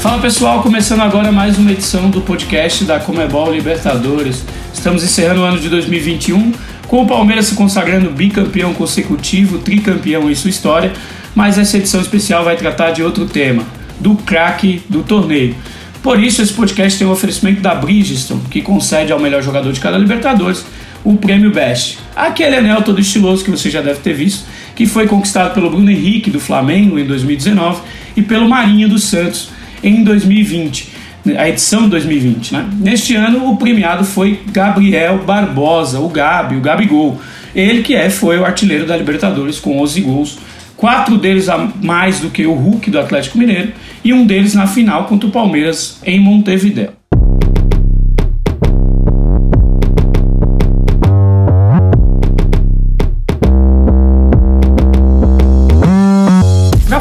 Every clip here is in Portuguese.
Fala pessoal, começando agora mais uma edição do podcast da Comebol Libertadores. Estamos encerrando o ano de 2021 com o Palmeiras se consagrando bicampeão consecutivo, tricampeão em sua história, mas essa edição especial vai tratar de outro tema, do craque do torneio. Por isso, esse podcast tem o um oferecimento da Bridgestone, que concede ao melhor jogador de cada Libertadores o prêmio Best. Aquele anel todo estiloso que você já deve ter visto, que foi conquistado pelo Bruno Henrique do Flamengo em 2019 e pelo Marinho dos Santos em 2020, a edição de 2020. Né? Neste ano, o premiado foi Gabriel Barbosa, o Gabi, o Gabigol. Ele que é, foi o artilheiro da Libertadores com 11 gols, quatro deles a mais do que o Hulk do Atlético Mineiro e um deles na final contra o Palmeiras em Montevideo.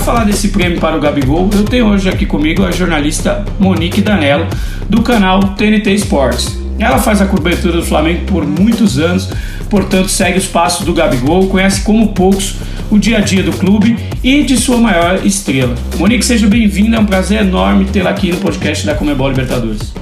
Falar desse prêmio para o Gabigol, eu tenho hoje aqui comigo a jornalista Monique Danello, do canal TNT Sports. Ela faz a cobertura do Flamengo por muitos anos, portanto segue os passos do Gabigol, conhece como poucos o dia a dia do clube e de sua maior estrela. Monique, seja bem-vinda, é um prazer enorme tê-la aqui no podcast da Comebol Libertadores.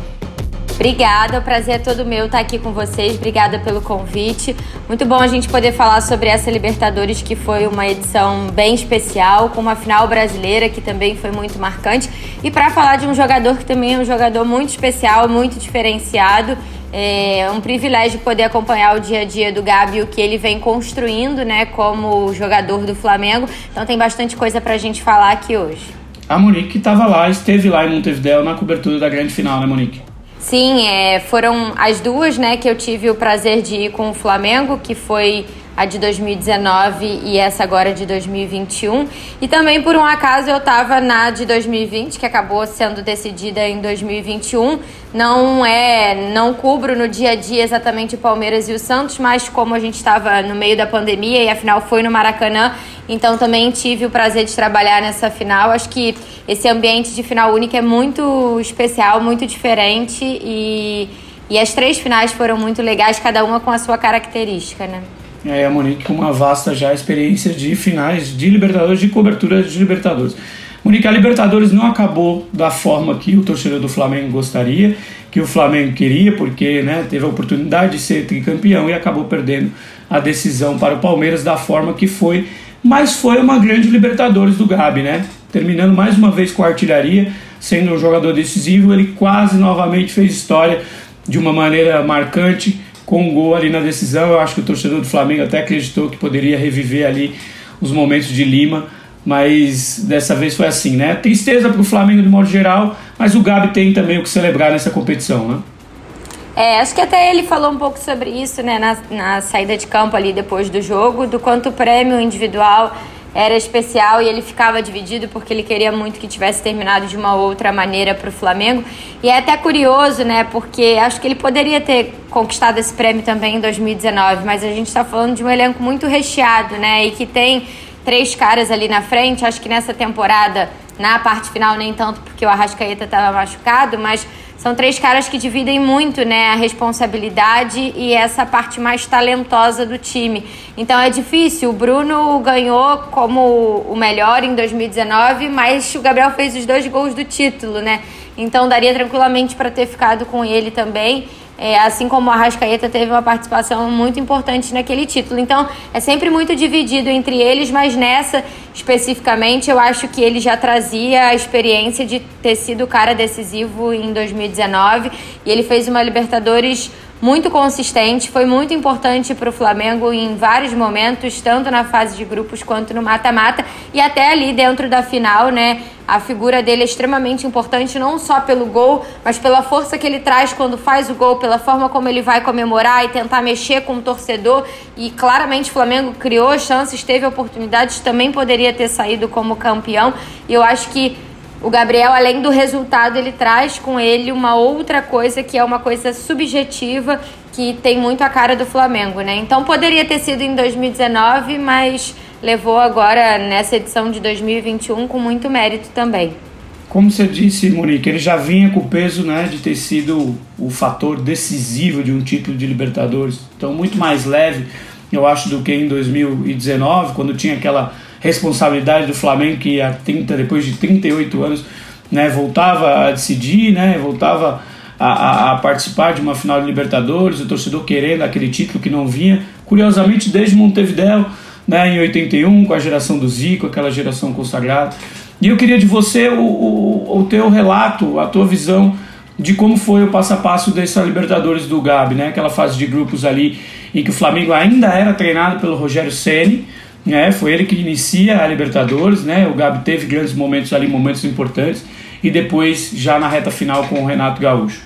Obrigada, o prazer é todo meu estar aqui com vocês. Obrigada pelo convite. Muito bom a gente poder falar sobre essa Libertadores, que foi uma edição bem especial, com uma final brasileira que também foi muito marcante. E para falar de um jogador que também é um jogador muito especial, muito diferenciado. É um privilégio poder acompanhar o dia a dia do Gabi, o que ele vem construindo, né, como jogador do Flamengo. Então tem bastante coisa para a gente falar aqui hoje. A Monique estava lá, esteve lá em Montevideo na cobertura da grande final, né, Monique? Sim, é, foram as duas, né, que eu tive o prazer de ir com o Flamengo, que foi a de 2019 e essa agora de 2021. E também, por um acaso, eu estava na de 2020, que acabou sendo decidida em 2021. Não é, não cubro no dia a dia exatamente o Palmeiras e o Santos, mas como a gente estava no meio da pandemia e afinal foi no Maracanã, então também tive o prazer de trabalhar nessa final. Acho que esse ambiente de final única é muito especial, muito diferente e, e as três finais foram muito legais, cada uma com a sua característica, né? É, a Monique com uma vasta já experiência de finais de Libertadores, de cobertura de Libertadores. Monique, a Libertadores não acabou da forma que o torcedor do Flamengo gostaria, que o Flamengo queria, porque né, teve a oportunidade de ser tricampeão e acabou perdendo a decisão para o Palmeiras da forma que foi. Mas foi uma grande Libertadores do Gabi, né? Terminando mais uma vez com a artilharia, sendo um jogador decisivo, ele quase novamente fez história de uma maneira marcante com um gol ali na decisão. Eu acho que o torcedor do Flamengo até acreditou que poderia reviver ali os momentos de Lima, mas dessa vez foi assim, né? Tristeza para o Flamengo de modo geral, mas o Gabi tem também o que celebrar nessa competição, né? É, acho que até ele falou um pouco sobre isso, né, na, na saída de campo ali depois do jogo, do quanto o prêmio individual era especial e ele ficava dividido porque ele queria muito que tivesse terminado de uma outra maneira para o Flamengo. E é até curioso, né? Porque acho que ele poderia ter conquistado esse prêmio também em 2019, mas a gente está falando de um elenco muito recheado, né? E que tem três caras ali na frente. Acho que nessa temporada, na parte final, nem tanto porque o Arrascaeta estava machucado, mas são três caras que dividem muito né, a responsabilidade e essa parte mais talentosa do time. Então é difícil. O Bruno ganhou como o melhor em 2019, mas o Gabriel fez os dois gols do título, né? Então daria tranquilamente para ter ficado com ele também. É, assim como o Arrascaeta teve uma participação muito importante naquele título. Então, é sempre muito dividido entre eles, mas nessa especificamente, eu acho que ele já trazia a experiência de ter sido o cara decisivo em 2019 e ele fez uma Libertadores muito consistente, foi muito importante para o Flamengo em vários momentos, tanto na fase de grupos quanto no mata-mata e até ali dentro da final, né? A figura dele é extremamente importante, não só pelo gol, mas pela força que ele traz quando faz o gol, pela forma como ele vai comemorar e tentar mexer com o torcedor. E claramente o Flamengo criou chances, teve oportunidades, também poderia ter saído como campeão. E eu acho que o Gabriel, além do resultado, ele traz com ele uma outra coisa que é uma coisa subjetiva que tem muito a cara do Flamengo, né? Então poderia ter sido em 2019, mas levou agora nessa edição de 2021 com muito mérito também. Como você disse, Monique, ele já vinha com o peso né, de ter sido o fator decisivo de um título de Libertadores. Então, muito mais leve, eu acho, do que em 2019, quando tinha aquela responsabilidade do Flamengo que há 30, depois de 38 anos né, voltava a decidir, né, voltava a, a, a, participar de uma final de Libertadores, o torcedor querendo aquele título que não vinha. Curiosamente, desde Montevideo, né, em 81, com a geração do Zico, aquela geração consagrada. E eu queria de você o, o, o teu relato, a tua visão de como foi o passo a passo dessa Libertadores do Gabi, né? Aquela fase de grupos ali em que o Flamengo ainda era treinado pelo Rogério Ceni, né? Foi ele que inicia a Libertadores, né? O Gabi teve grandes momentos ali, momentos importantes, e depois já na reta final com o Renato Gaúcho.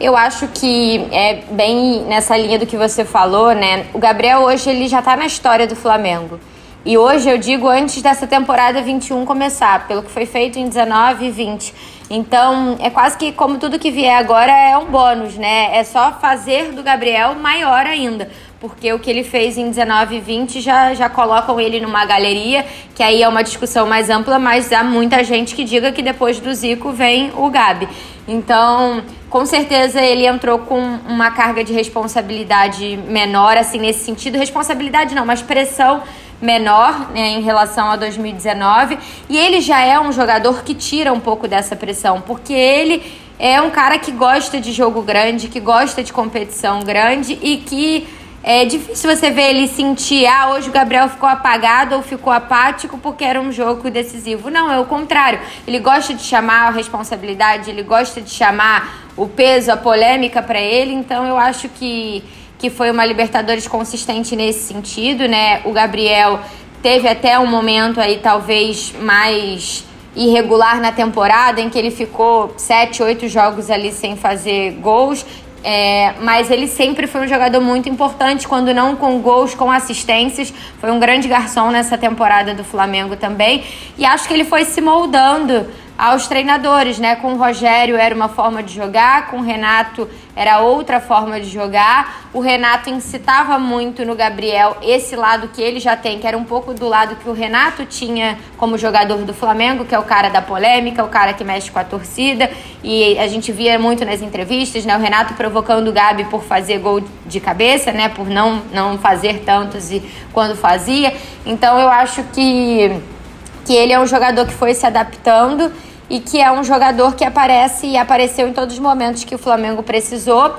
Eu acho que é bem nessa linha do que você falou, né? O Gabriel hoje ele já está na história do Flamengo. E hoje eu digo antes dessa temporada 21 começar, pelo que foi feito em 19 e 20. Então, é quase que como tudo que vier agora é um bônus, né? É só fazer do Gabriel maior ainda porque o que ele fez em 19 e 20 já, já colocam ele numa galeria, que aí é uma discussão mais ampla, mas há muita gente que diga que depois do Zico vem o Gabi. Então, com certeza ele entrou com uma carga de responsabilidade menor, assim, nesse sentido. Responsabilidade não, mas pressão menor né, em relação a 2019. E ele já é um jogador que tira um pouco dessa pressão, porque ele é um cara que gosta de jogo grande, que gosta de competição grande e que é difícil você ver ele sentir, ah, hoje o Gabriel ficou apagado ou ficou apático porque era um jogo decisivo. Não, é o contrário. Ele gosta de chamar a responsabilidade, ele gosta de chamar o peso, a polêmica para ele. Então eu acho que, que foi uma Libertadores consistente nesse sentido, né? O Gabriel teve até um momento aí talvez mais irregular na temporada, em que ele ficou sete, oito jogos ali sem fazer gols. É, mas ele sempre foi um jogador muito importante, quando não com gols, com assistências. Foi um grande garçom nessa temporada do Flamengo também. E acho que ele foi se moldando aos treinadores, né? Com o Rogério era uma forma de jogar, com o Renato era outra forma de jogar. O Renato incitava muito no Gabriel esse lado que ele já tem, que era um pouco do lado que o Renato tinha como jogador do Flamengo, que é o cara da polêmica, o cara que mexe com a torcida. E a gente via muito nas entrevistas, né? O Renato provocando o Gabi por fazer gol de cabeça, né? Por não, não fazer tantos e quando fazia. Então eu acho que que ele é um jogador que foi se adaptando e que é um jogador que aparece e apareceu em todos os momentos que o Flamengo precisou.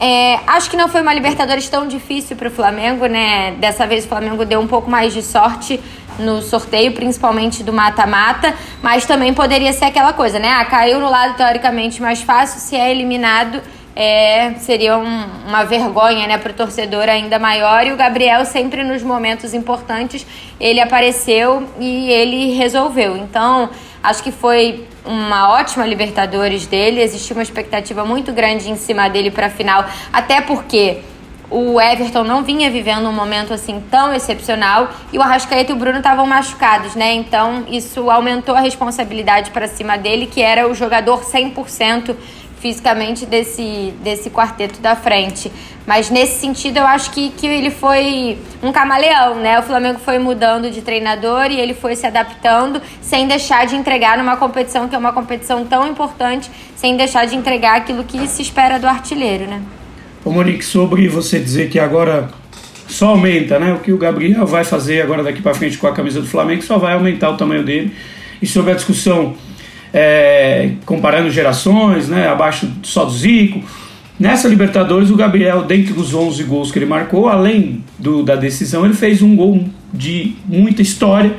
É, acho que não foi uma Libertadores tão difícil para o Flamengo, né? Dessa vez o Flamengo deu um pouco mais de sorte no sorteio, principalmente do mata-mata, mas também poderia ser aquela coisa, né? Ah, caiu no lado teoricamente mais fácil, se é eliminado é, seria um, uma vergonha né, para o torcedor ainda maior. E o Gabriel, sempre nos momentos importantes, ele apareceu e ele resolveu. Então, acho que foi uma ótima Libertadores dele. Existia uma expectativa muito grande em cima dele para a final, até porque o Everton não vinha vivendo um momento assim tão excepcional e o Arrascaeta e o Bruno estavam machucados, né? Então isso aumentou a responsabilidade para cima dele, que era o jogador 100% fisicamente desse, desse quarteto da frente. Mas nesse sentido eu acho que, que ele foi um camaleão, né? O Flamengo foi mudando de treinador e ele foi se adaptando sem deixar de entregar numa competição que é uma competição tão importante, sem deixar de entregar aquilo que se espera do artilheiro, né? Ô Monique, sobre você dizer que agora só aumenta, né? O que o Gabriel vai fazer agora daqui para frente com a camisa do Flamengo só vai aumentar o tamanho dele. E sobre a discussão é, comparando gerações, né, abaixo só do Zico. Nessa Libertadores, o Gabriel, dentre os 11 gols que ele marcou, além do, da decisão, ele fez um gol de muita história,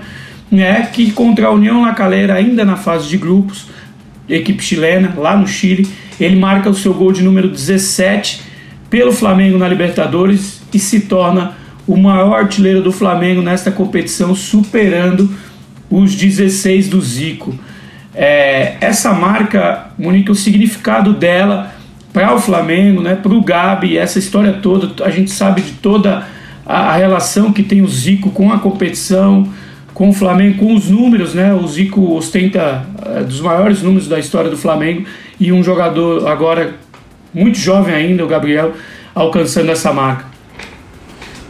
né, que contra a União La Calera, ainda na fase de grupos, equipe chilena, lá no Chile, ele marca o seu gol de número 17 pelo Flamengo na Libertadores e se torna o maior artilheiro do Flamengo nesta competição, superando os 16 do Zico. É, essa marca, Monique, o significado dela para o Flamengo, né, para o Gabi, essa história toda, a gente sabe de toda a, a, relação que tem o Zico com a competição, com o Flamengo, com os números, né? O Zico ostenta é, dos maiores números da história do Flamengo e um jogador agora muito jovem ainda, o Gabriel, alcançando essa marca.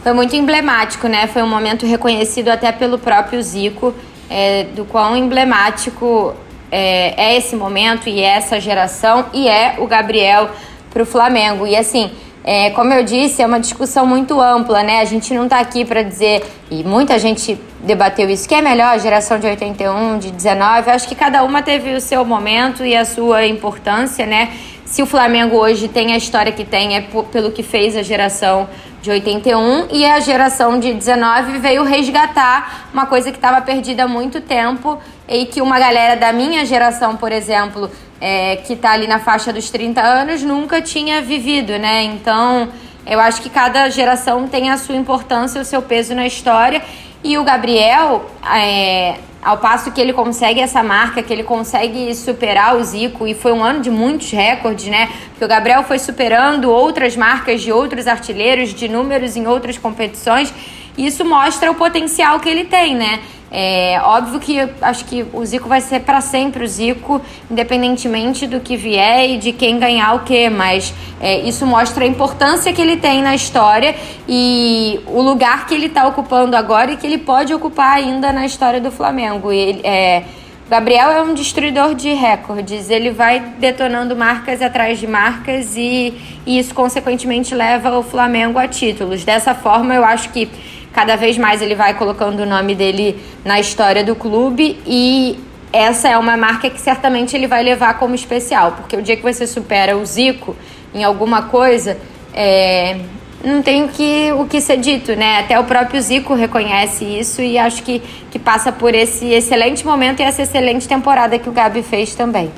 Foi muito emblemático, né? Foi um momento reconhecido até pelo próprio Zico, é, do quão emblemático é, é esse momento e é essa geração e é o Gabriel para o Flamengo. E assim, é, como eu disse, é uma discussão muito ampla, né? A gente não está aqui para dizer, e muita gente debateu isso, que é melhor, a geração de 81, de 19. Acho que cada uma teve o seu momento e a sua importância, né? Se o Flamengo hoje tem a história que tem, é pelo que fez a geração de 81 e a geração de 19 veio resgatar uma coisa que estava perdida há muito tempo e que uma galera da minha geração, por exemplo, é, que está ali na faixa dos 30 anos, nunca tinha vivido, né? Então, eu acho que cada geração tem a sua importância, o seu peso na história. E o Gabriel, é, ao passo que ele consegue essa marca, que ele consegue superar o Zico, e foi um ano de muitos recordes, né? Porque o Gabriel foi superando outras marcas de outros artilheiros, de números em outras competições. E isso mostra o potencial que ele tem, né? É óbvio que acho que o Zico vai ser para sempre o Zico, independentemente do que vier e de quem ganhar o que, mas é, isso mostra a importância que ele tem na história e o lugar que ele está ocupando agora e que ele pode ocupar ainda na história do Flamengo. Ele, é, Gabriel é um destruidor de recordes, ele vai detonando marcas atrás de marcas e, e isso, consequentemente, leva o Flamengo a títulos. Dessa forma, eu acho que cada vez mais ele vai colocando o nome dele na história do clube e essa é uma marca que certamente ele vai levar como especial, porque o dia que você supera o Zico em alguma coisa, é, não tem que, o que ser dito, né? Até o próprio Zico reconhece isso e acho que, que passa por esse excelente momento e essa excelente temporada que o Gabi fez também.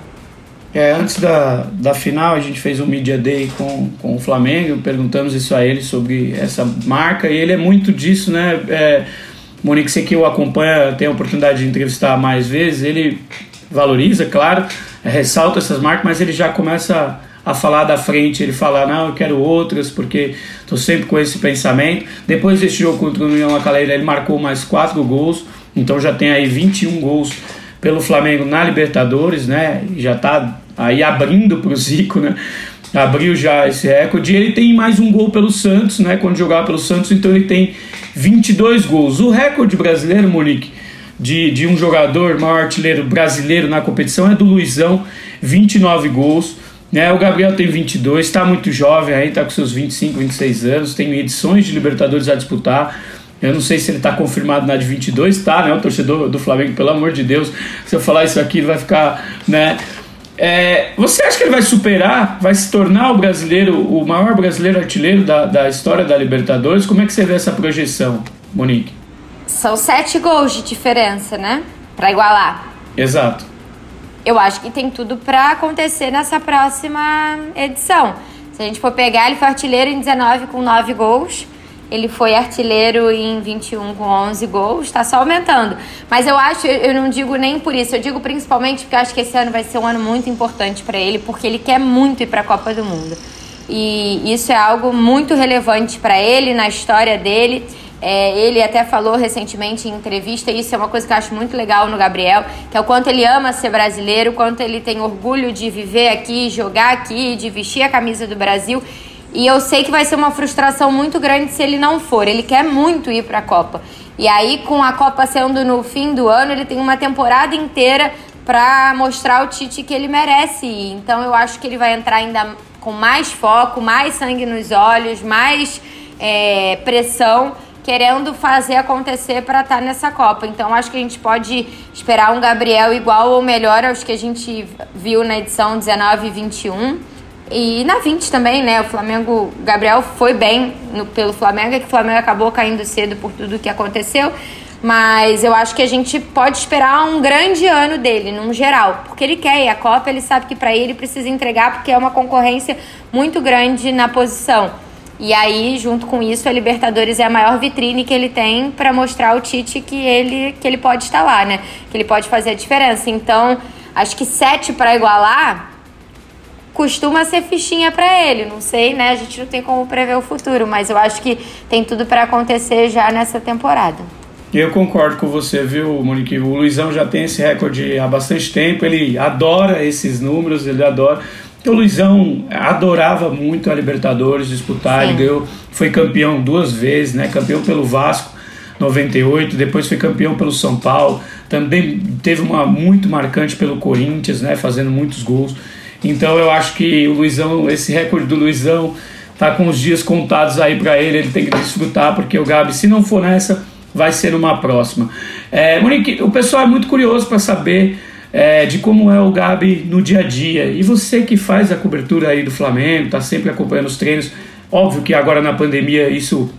É, antes da, da final, a gente fez um Media Day com, com o Flamengo, perguntamos isso a ele sobre essa marca, e ele é muito disso, né? É, Monique, você que o acompanha, tem a oportunidade de entrevistar mais vezes, ele valoriza, claro, ressalta essas marcas, mas ele já começa a falar da frente, ele fala, não, eu quero outras, porque estou sempre com esse pensamento. Depois desse jogo contra o União Lacaleira, ele marcou mais quatro gols, então já tem aí 21 gols pelo Flamengo na Libertadores, né? Já está aí abrindo para o Zico, né? Abriu já esse recorde. E ele tem mais um gol pelo Santos, né? Quando jogava pelo Santos, então ele tem 22 gols. O recorde brasileiro, Monique, de, de um jogador, maior artilheiro brasileiro na competição é do Luizão, 29 gols. Né? O Gabriel tem 22, está muito jovem aí, está com seus 25, 26 anos, tem edições de Libertadores a disputar. Eu não sei se ele está confirmado na de 22, tá, né? O torcedor do Flamengo, pelo amor de Deus, se eu falar isso aqui, ele vai ficar, né? É, você acha que ele vai superar, vai se tornar o brasileiro, o maior brasileiro artilheiro da, da história da Libertadores? Como é que você vê essa projeção, Monique? São sete gols de diferença, né? Para igualar. Exato. Eu acho que tem tudo para acontecer nessa próxima edição. Se a gente for pegar, ele foi artilheiro em 19 com 9 gols. Ele foi artilheiro em 21 com 11 gols, está só aumentando. Mas eu acho, eu não digo nem por isso, eu digo principalmente porque eu acho que esse ano vai ser um ano muito importante para ele, porque ele quer muito ir para a Copa do Mundo. E isso é algo muito relevante para ele, na história dele. É, ele até falou recentemente em entrevista, e isso é uma coisa que eu acho muito legal no Gabriel, que é o quanto ele ama ser brasileiro, o quanto ele tem orgulho de viver aqui, jogar aqui, de vestir a camisa do Brasil. E eu sei que vai ser uma frustração muito grande se ele não for. Ele quer muito ir para a Copa. E aí, com a Copa sendo no fim do ano, ele tem uma temporada inteira para mostrar ao Tite que ele merece ir. Então, eu acho que ele vai entrar ainda com mais foco, mais sangue nos olhos, mais é, pressão, querendo fazer acontecer para estar tá nessa Copa. Então, acho que a gente pode esperar um Gabriel igual ou melhor aos que a gente viu na edição 19 e 21. E na 20 também, né? O Flamengo, Gabriel foi bem no, pelo Flamengo, é que o Flamengo acabou caindo cedo por tudo que aconteceu. Mas eu acho que a gente pode esperar um grande ano dele, num geral. Porque ele quer ir à Copa, ele sabe que para ele precisa entregar, porque é uma concorrência muito grande na posição. E aí, junto com isso, a Libertadores é a maior vitrine que ele tem para mostrar ao Tite que ele, que ele pode estar lá, né? Que ele pode fazer a diferença. Então, acho que sete para igualar costuma ser fichinha para ele. Não sei, né? A gente não tem como prever o futuro, mas eu acho que tem tudo para acontecer já nessa temporada. Eu concordo com você, viu, Monique? O Luizão já tem esse recorde há bastante tempo, ele adora esses números, ele adora. O Luizão adorava muito a Libertadores disputar, Sim. ele ganhou, foi campeão duas vezes, né? Campeão pelo Vasco 98, depois foi campeão pelo São Paulo, também teve uma muito marcante pelo Corinthians, né? Fazendo muitos gols. Então eu acho que o Luizão, esse recorde do Luizão, tá com os dias contados aí para ele, ele tem que desfrutar, porque o Gabi, se não for nessa, vai ser numa próxima. É, Monique, o pessoal é muito curioso para saber é, de como é o Gabi no dia a dia. E você que faz a cobertura aí do Flamengo, está sempre acompanhando os treinos, óbvio que agora na pandemia isso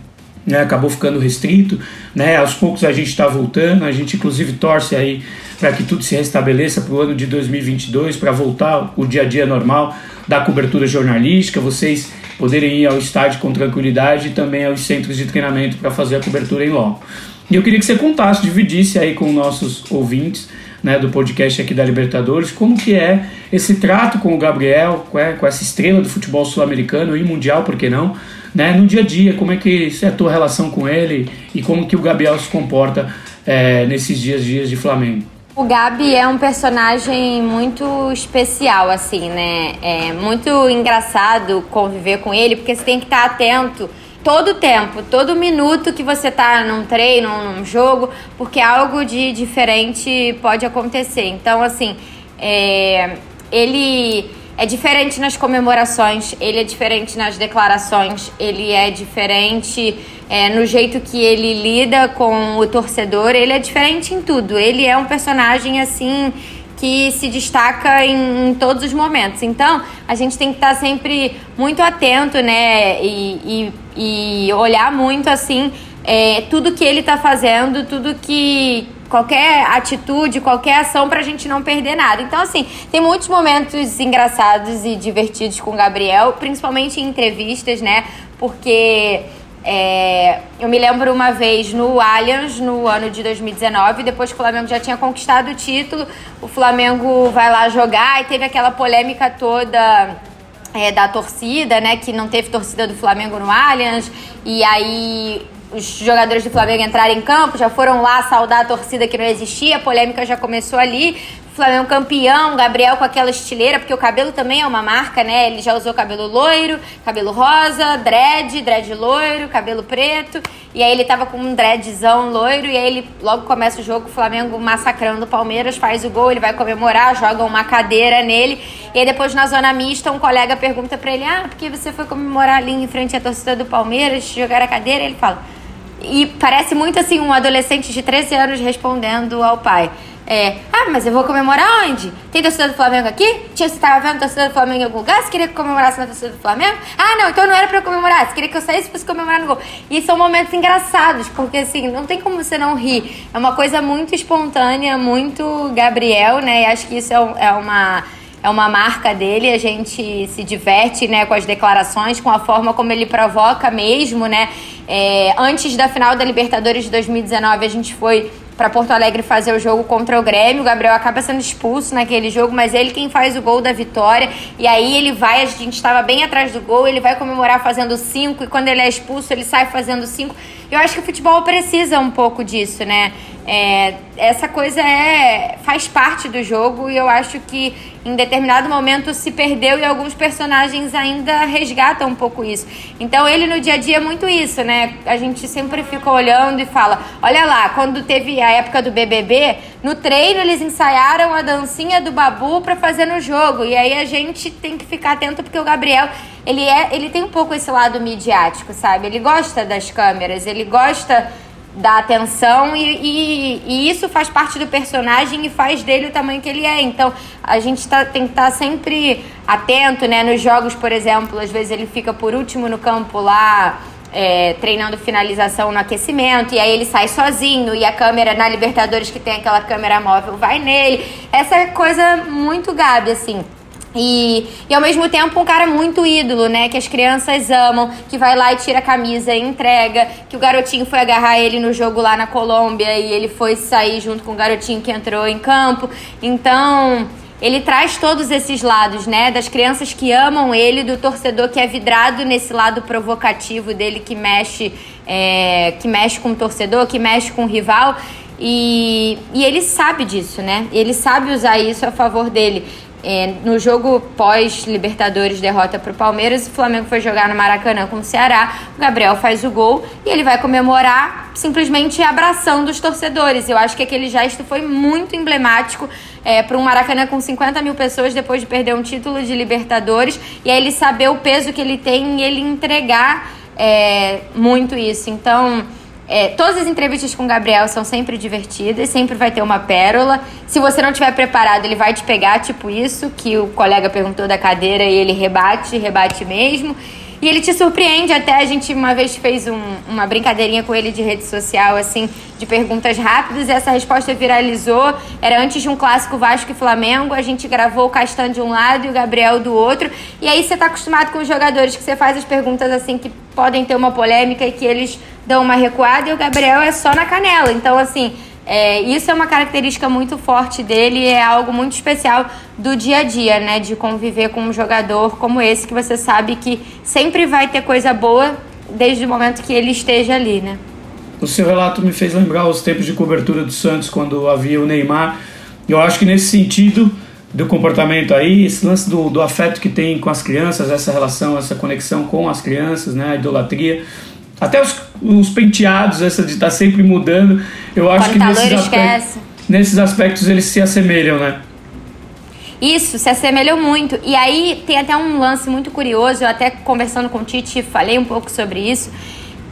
né, acabou ficando restrito, né, aos poucos a gente está voltando, a gente inclusive torce aí para que tudo se restabeleça para o ano de 2022, para voltar o dia a dia normal da cobertura jornalística, vocês poderem ir ao estádio com tranquilidade e também aos centros de treinamento para fazer a cobertura em loco. E eu queria que você contasse, dividisse aí com nossos ouvintes né, do podcast aqui da Libertadores, como que é esse trato com o Gabriel, com, é, essa estrela do futebol sul-americano e mundial, por que não, né, no dia a dia, como é que é a tua relação com ele e como que o Gabriel se comporta é, nesses dias dias de Flamengo. O Gabi é um personagem muito especial, assim, né? É muito engraçado conviver com ele, porque você tem que estar atento todo tempo, todo minuto que você tá num treino, num jogo, porque algo de diferente pode acontecer. Então, assim, é, ele é diferente nas comemorações, ele é diferente nas declarações, ele é diferente é, no jeito que ele lida com o torcedor, ele é diferente em tudo. Ele é um personagem assim que se destaca em, em, todos os momentos. Então, a gente tem que estar sempre muito atento, né? E, e, e olhar muito assim é, tudo que ele está fazendo, tudo que. Qualquer atitude, qualquer ação para a gente não perder nada. Então, assim, tem muitos momentos engraçados e divertidos com o Gabriel, principalmente em entrevistas, né? Porque é, eu me lembro uma vez no Allianz, no ano de 2019, depois que o Flamengo já tinha conquistado o título, o Flamengo vai lá jogar e teve aquela polêmica toda é, da torcida, né? Que não teve torcida do Flamengo no Allianz, e aí os jogadores do Flamengo entraram em campo, já foram lá saudar a torcida que não existia, a polêmica já começou ali. Flamengo campeão, Gabriel com aquela estileira, porque o cabelo também é uma marca, né? Ele já usou cabelo loiro, cabelo rosa, dread, dread loiro, cabelo preto. E aí ele tava com um dreadzão loiro, e aí ele logo começa o jogo, o Flamengo massacrando o Palmeiras, faz o gol, ele vai comemorar, joga uma cadeira nele. E aí depois na zona mista, um colega pergunta pra ele: Ah, por que você foi comemorar ali em frente à torcida do Palmeiras, jogar a cadeira? Ele fala. E parece muito assim um adolescente de 13 anos respondendo ao pai. É, ah, mas eu vou comemorar onde? Tem torcida do Flamengo aqui? Tinha, você tava vendo torcida do Flamengo em algum lugar? Você queria que comemorasse na torcida do Flamengo? Ah, não, então não era pra eu comemorar. Você queria que eu saísse pra comemorar no gol. E são momentos engraçados, porque assim, não tem como você não rir. É uma coisa muito espontânea, muito Gabriel, né? E acho que isso é, é uma é uma marca dele, a gente se diverte né, com as declarações, com a forma como ele provoca mesmo, né? É, antes da final da Libertadores de 2019, a gente foi para Porto Alegre fazer o jogo contra o Grêmio. O Gabriel acaba sendo expulso naquele jogo, mas ele quem faz o gol da vitória. E aí ele vai, a gente estava bem atrás do gol, ele vai comemorar fazendo cinco, e quando ele é expulso, ele sai fazendo cinco. Eu acho que o futebol precisa um pouco disso, né? É, essa coisa é faz parte do jogo e eu acho que em determinado momento se perdeu e alguns personagens ainda resgatam um pouco isso. Então ele no dia a dia é muito isso, né? A gente sempre fica olhando e fala: olha lá, quando teve a época do BBB, no treino eles ensaiaram a dancinha do Babu para fazer no jogo e aí a gente tem que ficar atento porque o Gabriel ele é ele tem um pouco esse lado midiático, sabe? Ele gosta das câmeras, ele gosta da atenção e, e, e, isso faz parte do personagem e faz dele o tamanho que ele é. Então a gente tá, tem que estar tá sempre atento, né? Nos jogos, por exemplo, às vezes ele fica por último no campo lá. É, treinando finalização no aquecimento, e aí ele sai sozinho, e a câmera na Libertadores, que tem aquela câmera móvel, vai nele. Essa é coisa muito Gabi, assim. E, e ao mesmo tempo um cara muito ídolo, né? Que as crianças amam, que vai lá e tira a camisa e entrega, que o garotinho foi agarrar ele no jogo lá na Colômbia e ele foi sair junto com o garotinho que entrou em campo. Então, ele traz todos esses lados, né? Das crianças que amam ele, do torcedor que é vidrado nesse lado provocativo dele que mexe, é, que mexe com o torcedor, que mexe com o rival. E, e ele sabe disso, né? Ele sabe usar isso a favor dele. É, no jogo pós-Libertadores derrota para o Palmeiras, o Flamengo foi jogar no Maracanã com o Ceará. O Gabriel faz o gol e ele vai comemorar simplesmente abraçando os torcedores. Eu acho que aquele gesto foi muito emblemático é, para um Maracanã com 50 mil pessoas depois de perder um título de Libertadores. E aí ele saber o peso que ele tem e ele entregar é, muito isso. Então É, todas as entrevistas com o Gabriel são sempre divertidas, sempre vai ter uma pérola. Se você não tiver preparado, ele vai te pegar, tipo isso, que o colega perguntou da cadeira e ele rebate, rebate mesmo. E ele te surpreende até. A gente uma vez fez um, uma brincadeirinha com ele de rede social, assim, de perguntas rápidas, e essa resposta viralizou. Era antes de um clássico Vasco e Flamengo. A gente gravou o Castan de um lado e o Gabriel do outro. E aí você tá acostumado com os jogadores que você faz as perguntas assim que podem ter uma polêmica e que eles dão uma recuada, e o Gabriel é só na canela. Então, assim. É, isso é uma característica muito forte dele, é algo muito especial do dia a dia, né? De conviver com um jogador como esse, que você sabe que sempre vai ter coisa boa desde o momento que ele esteja ali, né? O seu relato me fez lembrar os tempos de cobertura do Santos, quando havia o Neymar. Eu acho que nesse sentido do comportamento aí, esse lance do, do afeto que tem com as crianças, essa relação, essa conexão com as crianças, né? A idolatria até os, os penteados, essa de estar tá sempre mudando, eu acho que nesses aspectos, nesses aspectos eles se assemelham, né? Isso, se assemelham muito. E aí tem até um lance muito curioso, eu até conversando com o Tite falei um pouco sobre isso,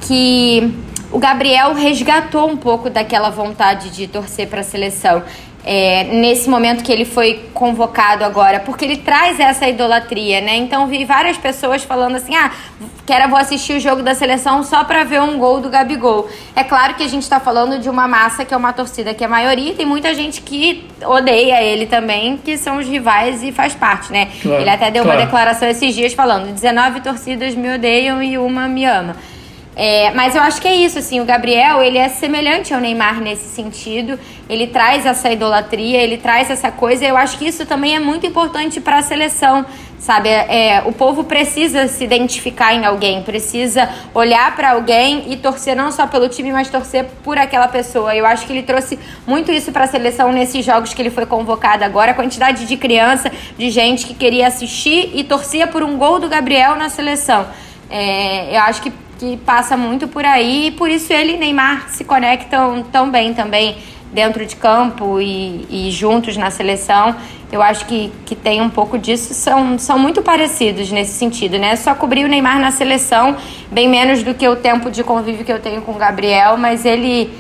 que o Gabriel resgatou um pouco daquela vontade de torcer para a seleção é, nesse momento que ele foi convocado agora, porque ele traz essa idolatria, né? Então vi várias pessoas falando assim: ah, quero vou assistir o jogo da seleção só para ver um gol do Gabigol. É claro que a gente está falando de uma massa que é uma torcida que é a maioria, e tem muita gente que odeia ele também, que são os rivais e faz parte, né? Claro, ele até deu claro. uma declaração esses dias falando: 19 torcidas me odeiam e uma me ama. É, mas eu acho que é isso, assim, o Gabriel, ele é semelhante ao Neymar nesse sentido, ele traz essa idolatria, ele traz essa coisa, eu acho que isso também é muito importante para a seleção, sabe? É, o povo precisa se identificar em alguém, precisa olhar para alguém e torcer não só pelo time, mas torcer por aquela pessoa. Eu acho que ele trouxe muito isso para a seleção nesses jogos que ele foi convocado agora, a quantidade de criança, de gente que queria assistir e torcia por um gol do Gabriel na seleção. É, eu acho que que passa muito por aí e por isso ele e Neymar se conectam tão bem também dentro de campo e, e, juntos na seleção. Eu acho que, que tem um pouco disso, são, são muito parecidos nesse sentido, né? Só cobrir o Neymar na seleção, bem menos do que o tempo de convívio que eu tenho com o Gabriel, mas ele,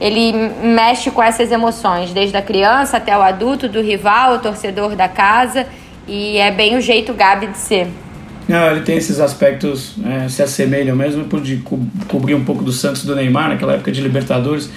ele mexe com essas emoções, desde a criança até o adulto, do rival, o torcedor da casa, e é bem o jeito Gabi de ser. Não, ele tem esses aspectos, é, se assemelham mesmo, por de co cobrir um pouco do Santos do Neymar, naquela época de Libertadores,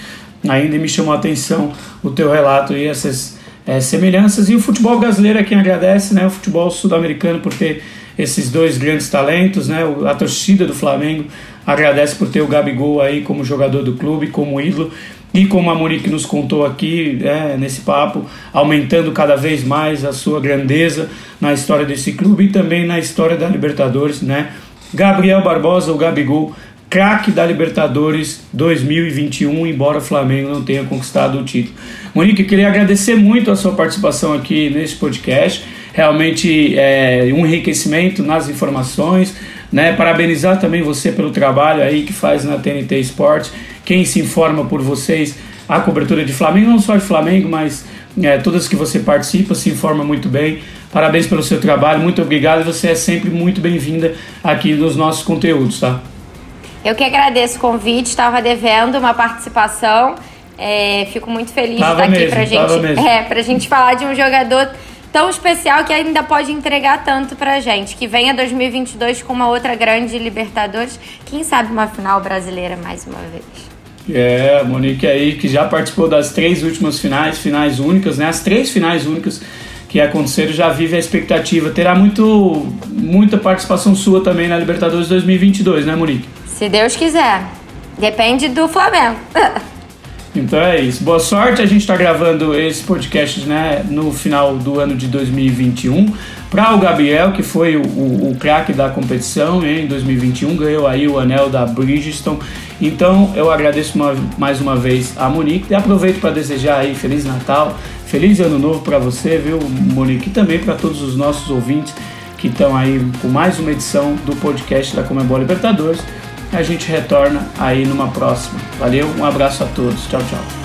ainda me chamou a atenção o teu relato e essas é, semelhanças. E o futebol brasileiro é quem agradece, né? O futebol sul-americano por ter esses dois grandes talentos, né? A torcida do Flamengo agradece por ter o Gabigol aí como jogador do clube, como ídolo. E como a Monique nos contou aqui, é, nesse papo, aumentando cada vez mais a sua grandeza na história desse clube e também na história da Libertadores, né? Gabriel Barbosa, o Gabigol, craque da Libertadores 2021, embora o Flamengo não tenha conquistado o título. Monique, queria agradecer muito a sua participação aqui nesse podcast. Realmente é um enriquecimento nas informações, né? Parabenizar também você pelo trabalho aí que faz na TNT Esporte quem se informa por vocês a cobertura de Flamengo, não só de Flamengo, mas é, todas que você participa, se informa muito bem. Parabéns pelo seu trabalho, muito obrigado. Você é sempre muito bem-vinda aqui nos nossos conteúdos, tá? Eu que agradeço o convite, estava devendo uma participação. É, fico muito feliz tava de estar aqui para gente, é, pra gente falar de um jogador tão especial que ainda pode entregar tanto pra gente. Que venha 2022 com uma outra grande Libertadores, quem sabe uma final brasileira mais uma vez. É, Monique aí que já participou das três últimas finais, finais únicas, né? As três finais únicas que aconteceram, já vive a expectativa. Terá muito, muita participação sua também na Libertadores 2022, né, Monique? Se Deus quiser. Depende do Flamengo. então é isso. Boa sorte. A gente está gravando esse podcast né, no final do ano de 2021 para o Gabriel, que foi o, o, o craque da competição em 2021, ganhou aí o anel da Bridgestone. Então eu agradeço uma, mais uma vez a Monique e aproveito para desejar aí Feliz Natal, Feliz Ano Novo para você, viu, Monique, e também para todos os nossos ouvintes que estão aí com mais uma edição do podcast da Comembol Libertadores. A gente retorna aí numa próxima. Valeu, um abraço a todos. Tchau, tchau.